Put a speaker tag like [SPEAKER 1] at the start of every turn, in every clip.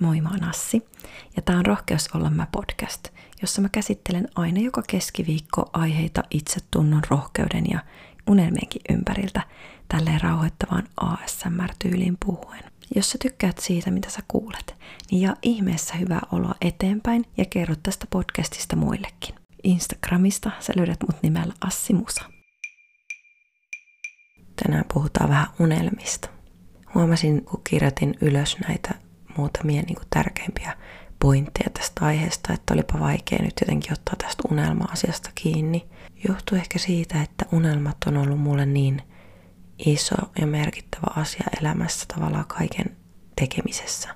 [SPEAKER 1] Moi, mä oon Assi, ja tää on Rohkeus olla mä podcast, jossa mä käsittelen aina joka keskiviikko aiheita itsetunnon, rohkeuden ja unelmienkin ympäriltä tälleen rauhoittavaan ASMR-tyyliin puhuen. Jos sä tykkäät siitä, mitä sä kuulet, niin jaa ihmeessä hyvää oloa eteenpäin ja kerro tästä podcastista muillekin. Instagramista sä löydät mut nimellä Assi Musa. Tänään puhutaan vähän unelmista. Huomasin, kun kirjoitin ylös näitä muutamia niin kuin tärkeimpiä pointteja tästä aiheesta, että olipa vaikea nyt jotenkin ottaa tästä unelma-asiasta kiinni. Johtuu ehkä siitä, että unelmat on ollut mulle niin iso ja merkittävä asia elämässä tavallaan kaiken tekemisessä.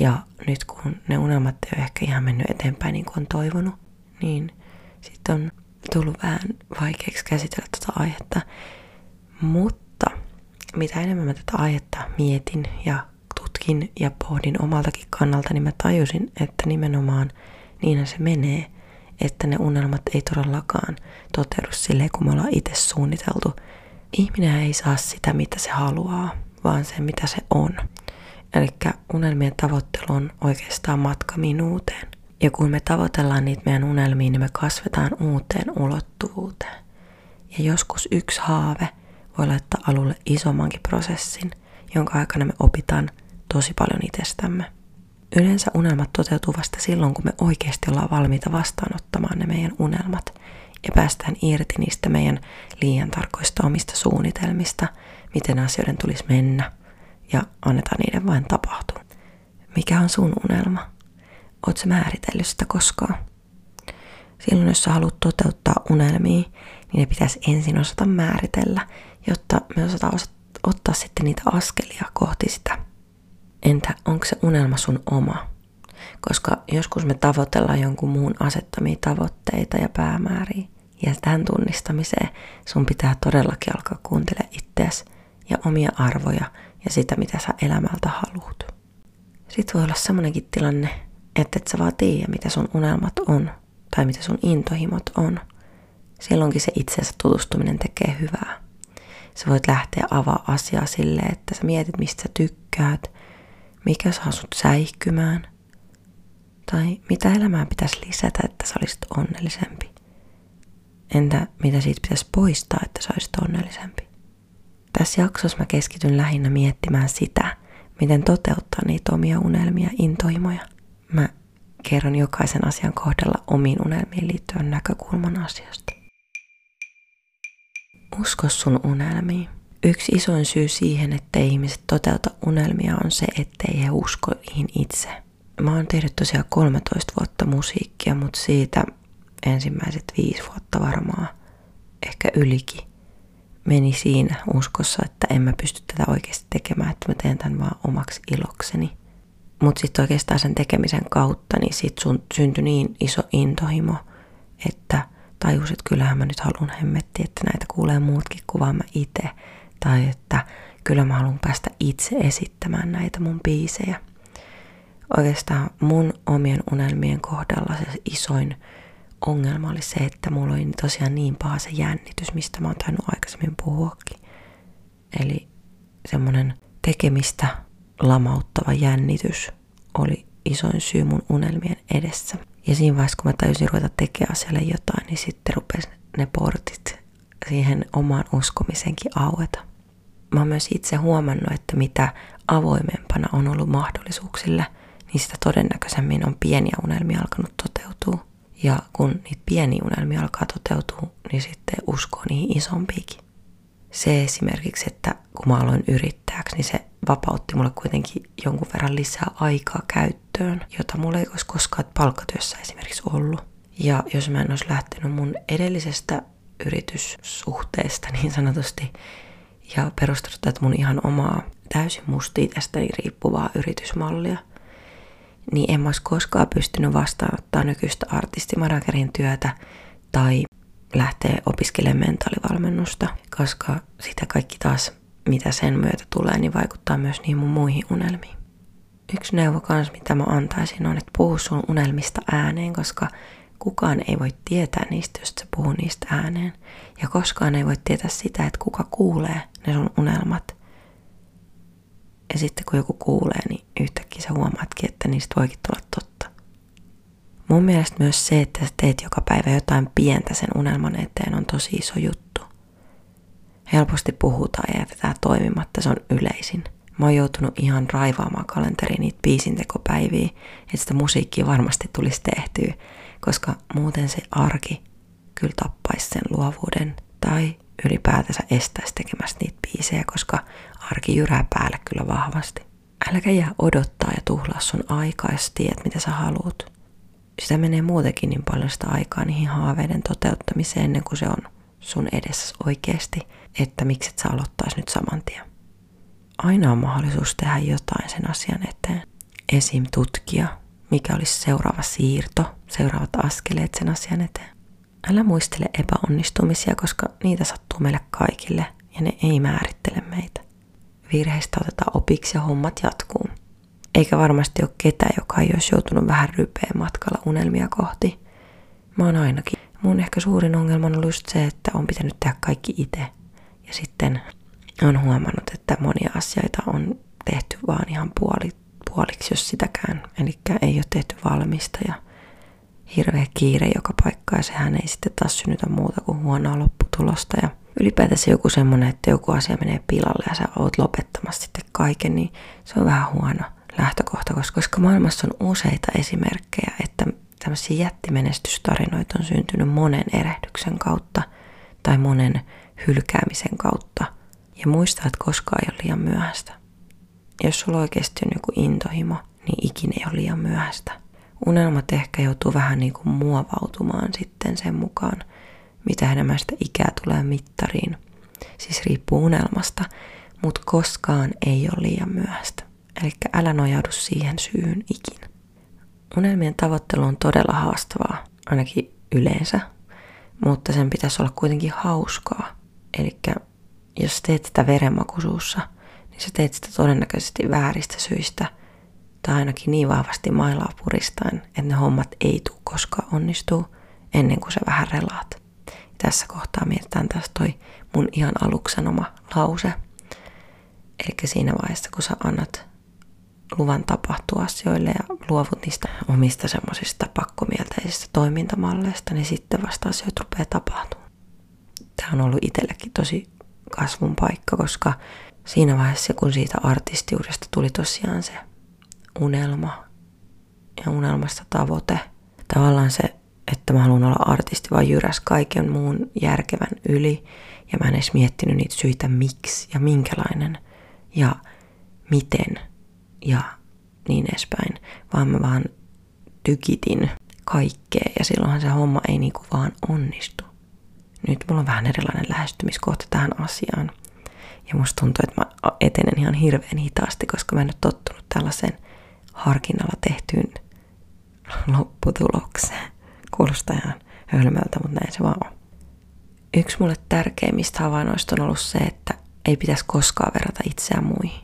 [SPEAKER 1] Ja nyt kun ne unelmat ei ole ehkä ihan mennyt eteenpäin niin kuin on toivonut, niin sitten on tullut vähän vaikeaksi käsitellä tätä aihetta. Mutta mitä enemmän mä tätä aihetta mietin ja tutkin ja pohdin omaltakin kannalta, niin mä tajusin, että nimenomaan niinhän se menee, että ne unelmat ei todellakaan toteudu silleen, kun me ollaan itse suunniteltu. Ihminen ei saa sitä, mitä se haluaa, vaan se, mitä se on. Eli unelmien tavoittelu on oikeastaan matka minuuteen. Ja kun me tavoitellaan niitä meidän unelmia, niin me kasvetaan uuteen ulottuvuuteen. Ja joskus yksi haave voi laittaa alulle isommankin prosessin, jonka aikana me opitaan tosi paljon itsestämme. Yleensä unelmat toteutuu vasta silloin, kun me oikeasti ollaan valmiita vastaanottamaan ne meidän unelmat ja päästään irti niistä meidän liian tarkoista omista suunnitelmista, miten asioiden tulisi mennä ja annetaan niiden vain tapahtua. Mikä on sun unelma? Sä määritellyt sitä koskaan? Silloin, jos sä haluat toteuttaa unelmia, niin ne pitäisi ensin osata määritellä, jotta me osataan ottaa sitten niitä askelia kohti sitä Entä onko se unelma sun oma? Koska joskus me tavoitellaan jonkun muun asettamia tavoitteita ja päämääriä. Ja tähän tunnistamiseen sun pitää todellakin alkaa kuuntelemaan itseäsi ja omia arvoja ja sitä, mitä sä elämältä haluat. Sitten voi olla semmonenkin tilanne, että et sä vaan tiedä, mitä sun unelmat on tai mitä sun intohimot on. Silloinkin se itseensä tutustuminen tekee hyvää. Sä voit lähteä avaa asiaa silleen, että sä mietit, mistä sä tykkäät, mikä saa sut säihkymään, tai mitä elämään pitäisi lisätä, että sä olisit onnellisempi. Entä mitä siitä pitäisi poistaa, että sä olisit onnellisempi. Tässä jaksossa mä keskityn lähinnä miettimään sitä, miten toteuttaa niitä omia unelmia ja intohimoja. Mä kerron jokaisen asian kohdalla omiin unelmiin liittyen näkökulman asiasta. Usko sun unelmiin. Yksi isoin syy siihen, että ihmiset toteuta unelmia on se, ettei he usko niihin itse. Mä oon tehnyt tosiaan 13 vuotta musiikkia, mutta siitä ensimmäiset viisi vuotta varmaan, ehkä ylikin, meni siinä uskossa, että en mä pysty tätä oikeasti tekemään, että mä teen tämän vaan omaksi ilokseni. Mutta sitten oikeastaan sen tekemisen kautta, niin siitä sun syntyi niin iso intohimo, että tajusit, että kyllähän mä nyt haluan hemmetti, että näitä kuulee muutkin kuin vaan mä itse. Tai että kyllä mä haluan päästä itse esittämään näitä mun biisejä. Oikeastaan mun omien unelmien kohdalla se isoin ongelma oli se, että mulla oli tosiaan niin paha se jännitys, mistä mä oon tainnut aikaisemmin puhuakin. Eli semmonen tekemistä lamauttava jännitys oli isoin syy mun unelmien edessä. Ja siinä vaiheessa, kun mä tajusin ruveta tekemään asialle jotain, niin sitten rupesi ne portit siihen omaan uskomisenkin aueta mä oon myös itse huomannut, että mitä avoimempana on ollut mahdollisuuksille, niin sitä todennäköisemmin on pieniä unelmia alkanut toteutua. Ja kun niitä pieniä unelmia alkaa toteutua, niin sitten uskoo niihin isompiikin. Se esimerkiksi, että kun mä aloin yrittäjäksi, niin se vapautti mulle kuitenkin jonkun verran lisää aikaa käyttöön, jota mulla ei olisi koskaan palkkatyössä esimerkiksi ollut. Ja jos mä en olisi lähtenyt mun edellisestä yrityssuhteesta niin sanotusti, ja perustanut tätä mun ihan omaa täysin musta itsestäni riippuvaa yritysmallia, niin en mä olisi koskaan pystynyt vastaanottaa nykyistä artistimanagerin työtä tai lähteä opiskelemaan mentaalivalmennusta, koska sitä kaikki taas, mitä sen myötä tulee, niin vaikuttaa myös niihin mun muihin unelmiin. Yksi neuvo kans, mitä mä antaisin, on, että puhu sun unelmista ääneen, koska Kukaan ei voi tietää niistä, jos sä puhuu niistä ääneen. Ja koskaan ei voi tietää sitä, että kuka kuulee ne sun unelmat. Ja sitten kun joku kuulee, niin yhtäkkiä sä huomaatkin, että niistä voikin tulla totta. Mun mielestä myös se, että sä teet joka päivä jotain pientä sen unelman eteen on tosi iso juttu. Helposti puhutaan ja jätetään toimimatta, se on yleisin. Mä oon joutunut ihan raivaamaan kalenteriin niitä biisintekopäiviä, että sitä musiikkia varmasti tulisi tehtyä, koska muuten se arki kyllä tappaisi sen luovuuden tai ylipäätänsä estäisi tekemästä niitä biisejä, koska arki jyrää päälle kyllä vahvasti. Äläkä jää odottaa ja tuhlaa sun aikaa, jos tiedät, mitä sä haluat. Sitä menee muutenkin niin paljon sitä aikaa niihin haaveiden toteuttamiseen ennen kuin se on sun edessä oikeasti, että miksi et sä aloittaisi nyt saman tien. Aina on mahdollisuus tehdä jotain sen asian eteen. Esim. tutkia, mikä olisi seuraava siirto, seuraavat askeleet sen asian eteen. Älä muistele epäonnistumisia, koska niitä sattuu meille kaikille ja ne ei määrittele meitä. Virheistä otetaan opiksi ja hommat jatkuu. Eikä varmasti ole ketään, joka ei olisi joutunut vähän rypeen matkalla unelmia kohti. Mä oon ainakin. Mun ehkä suurin ongelma on ollut just se, että on pitänyt tehdä kaikki itse. Ja sitten on huomannut, että monia asioita on tehty vaan ihan puoli, puoliksi, jos sitäkään. Eli ei ole tehty valmista ja hirveä kiire joka paikka ja sehän ei sitten taas synnytä muuta kuin huonoa lopputulosta. Ja ylipäätänsä joku semmoinen, että joku asia menee pilalle ja sä oot lopettamassa sitten kaiken, niin se on vähän huono lähtökohta, koska maailmassa on useita esimerkkejä, että tämmöisiä jättimenestystarinoita on syntynyt monen erehdyksen kautta tai monen hylkäämisen kautta. Ja muista, että koskaan ei ole liian myöhäistä. Jos sulla oikeasti on joku intohimo, niin ikinä ei ole liian myöhäistä unelmat ehkä joutuu vähän niin kuin muovautumaan sitten sen mukaan, mitä enemmän sitä ikää tulee mittariin. Siis riippuu unelmasta, mutta koskaan ei ole liian myöhäistä. Eli älä nojaudu siihen syyn ikinä. Unelmien tavoittelu on todella haastavaa, ainakin yleensä, mutta sen pitäisi olla kuitenkin hauskaa. Eli jos teet sitä verenmakuisuussa, sä teet sitä todennäköisesti vääristä syistä – tai ainakin niin vahvasti mailaa puristaen, että ne hommat ei tule koskaan onnistuu ennen kuin sä vähän relaat. Tässä kohtaa mietitään taas toi mun ihan aluksen oma lause. Eli siinä vaiheessa, kun sä annat luvan tapahtua asioille ja luovut niistä omista semmoisista pakkomielteisistä toimintamalleista, niin sitten vasta asioit rupeaa tapahtumaan. Tämä on ollut itsellekin tosi kasvun paikka, koska siinä vaiheessa, kun siitä artistiudesta tuli tosiaan se unelma ja unelmasta tavoite. Tavallaan se, että mä haluan olla artisti, vaan jyräs kaiken muun järkevän yli. Ja mä en edes miettinyt niitä syitä miksi ja minkälainen ja miten ja niin edespäin. Vaan mä vaan tykitin kaikkea ja silloinhan se homma ei niinku vaan onnistu. Nyt mulla on vähän erilainen lähestymiskohta tähän asiaan. Ja musta tuntuu, että mä etenen ihan hirveän hitaasti, koska mä en ole tottunut tällaiseen – harkinnalla tehtyyn lopputulokseen. Kuulostaa ihan hölmöltä, mutta näin se vaan on. Yksi mulle tärkeimmistä havainnoista on ollut se, että ei pitäisi koskaan verrata itseään muihin.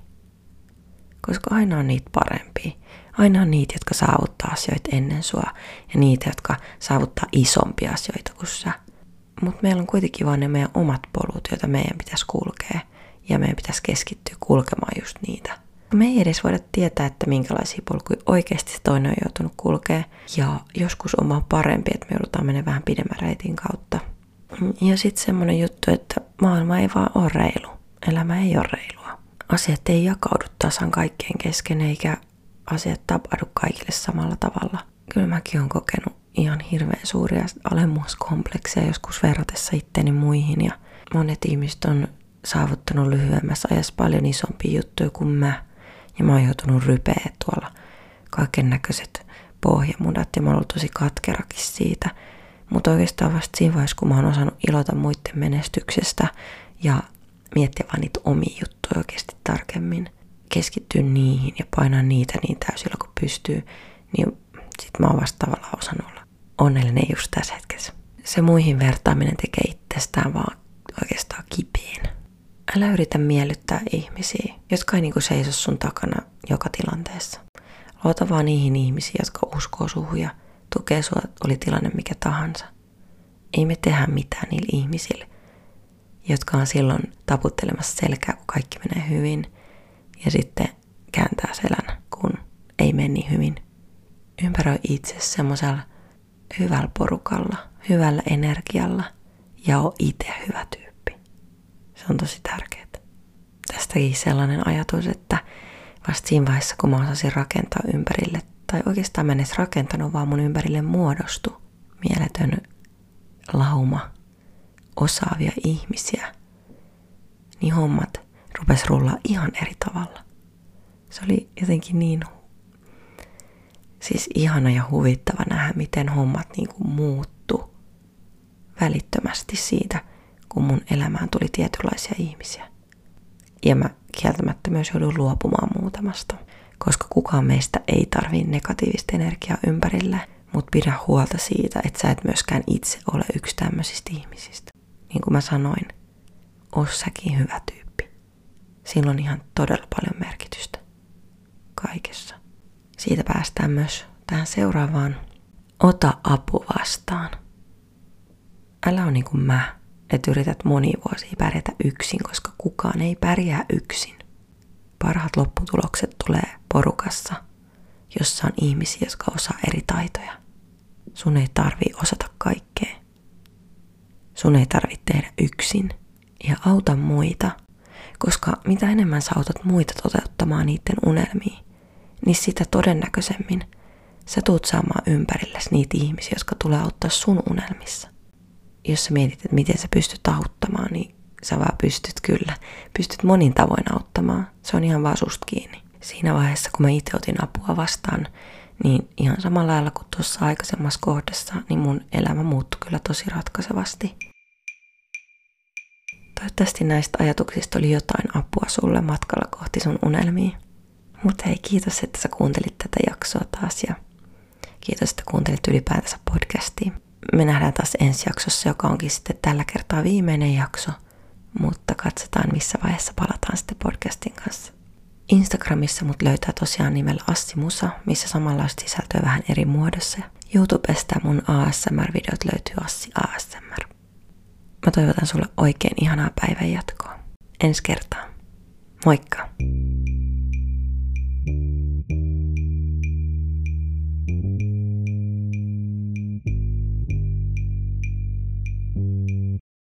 [SPEAKER 1] Koska aina on niitä parempia. Aina on niitä, jotka saavuttaa asioita ennen sua ja niitä, jotka saavuttaa isompia asioita kuin sä. Mutta meillä on kuitenkin vain ne meidän omat polut, joita meidän pitäisi kulkea ja meidän pitäisi keskittyä kulkemaan just niitä. Me ei edes voida tietää, että minkälaisia polkuja oikeasti toinen on joutunut kulkea. Ja joskus on vaan parempi, että me joudutaan menemään vähän pidemmän reitin kautta. Ja sitten semmoinen juttu, että maailma ei vaan ole reilu. Elämä ei ole reilua. Asiat ei jakaudu tasan kaikkien kesken, eikä asiat tapahdu kaikille samalla tavalla. Kyllä mäkin olen kokenut ihan hirveän suuria alemmuuskomplekseja joskus verratessa itteni muihin. Ja monet ihmiset on saavuttanut lyhyemmässä ajassa paljon isompia juttuja kuin mä. Ja mä oon joutunut rypeä tuolla kaiken näköiset pohjamudat ja mä oon ollut tosi katkerakin siitä. Mutta oikeastaan vasta siinä vaiheessa, kun mä oon osannut ilota muiden menestyksestä ja miettiä vaan niitä omia juttuja oikeasti tarkemmin, keskittyä niihin ja painaa niitä niin täysillä kuin pystyy, niin sit mä oon vasta tavallaan osannut olla onnellinen just tässä hetkessä. Se muihin vertaaminen tekee itsestään vaan oikeastaan kipeen. Älä yritä miellyttää ihmisiä, jotka ei niinku seiso sun takana joka tilanteessa. Luota vaan niihin ihmisiin, jotka uskoo suhun ja tukee sua, oli tilanne mikä tahansa. Ei me tehdä mitään niille ihmisille, jotka on silloin taputtelemassa selkää, kun kaikki menee hyvin. Ja sitten kääntää selän, kun ei mene niin hyvin. Ympäröi itse semmoisella hyvällä porukalla, hyvällä energialla ja on itse hyvä tyyppi. Se on tosi tärkeää. Tästäkin sellainen ajatus, että vasta siinä vaiheessa, kun mä osasin rakentaa ympärille, tai oikeastaan mä en edes rakentanut, vaan mun ympärille muodostui mieletön lauma osaavia ihmisiä, niin hommat rupes rullaa ihan eri tavalla. Se oli jotenkin niin siis ihana ja huvittava nähdä, miten hommat niin kuin muuttu välittömästi siitä, kun mun elämään tuli tietynlaisia ihmisiä. Ja mä kieltämättä myös joudun luopumaan muutamasta, koska kukaan meistä ei tarvii negatiivista energiaa ympärille, mutta pidä huolta siitä, että sä et myöskään itse ole yksi tämmöisistä ihmisistä. Niin kuin mä sanoin, oo säkin hyvä tyyppi. Sillä on ihan todella paljon merkitystä kaikessa. Siitä päästään myös tähän seuraavaan. Ota apu vastaan. Älä ole niin kuin mä, että yrität moni vuosia pärjätä yksin, koska kukaan ei pärjää yksin. Parhaat lopputulokset tulee porukassa, jossa on ihmisiä, jotka osaa eri taitoja. Sun ei tarvii osata kaikkea. Sun ei tarvitse tehdä yksin ja auta muita, koska mitä enemmän sä autat muita toteuttamaan niiden unelmia, niin sitä todennäköisemmin sä tuut saamaan ympärillesi niitä ihmisiä, jotka tulee auttaa sun unelmissa. Jos sä mietit, että miten sä pystyt auttamaan, niin sä vaan pystyt kyllä. Pystyt monin tavoin auttamaan. Se on ihan vaan susta kiinni. Siinä vaiheessa, kun mä itse otin apua vastaan, niin ihan samalla lailla kuin tuossa aikaisemmassa kohdassa, niin mun elämä muuttui kyllä tosi ratkaisevasti. Toivottavasti näistä ajatuksista oli jotain apua sulle matkalla kohti sun unelmia. Mutta hei, kiitos, että sä kuuntelit tätä jaksoa taas ja kiitos, että kuuntelit ylipäätänsä podcastia. Me nähdään taas ensi jaksossa, joka onkin sitten tällä kertaa viimeinen jakso, mutta katsotaan missä vaiheessa palataan sitten podcastin kanssa. Instagramissa mut löytää tosiaan nimellä Assi Musa, missä samanlaista sisältöä vähän eri muodossa. YouTubesta mun ASMR-videot löytyy Assi ASMR. Mä toivotan sulle oikein ihanaa päivän jatkoa. Ensi kertaa. Moikka!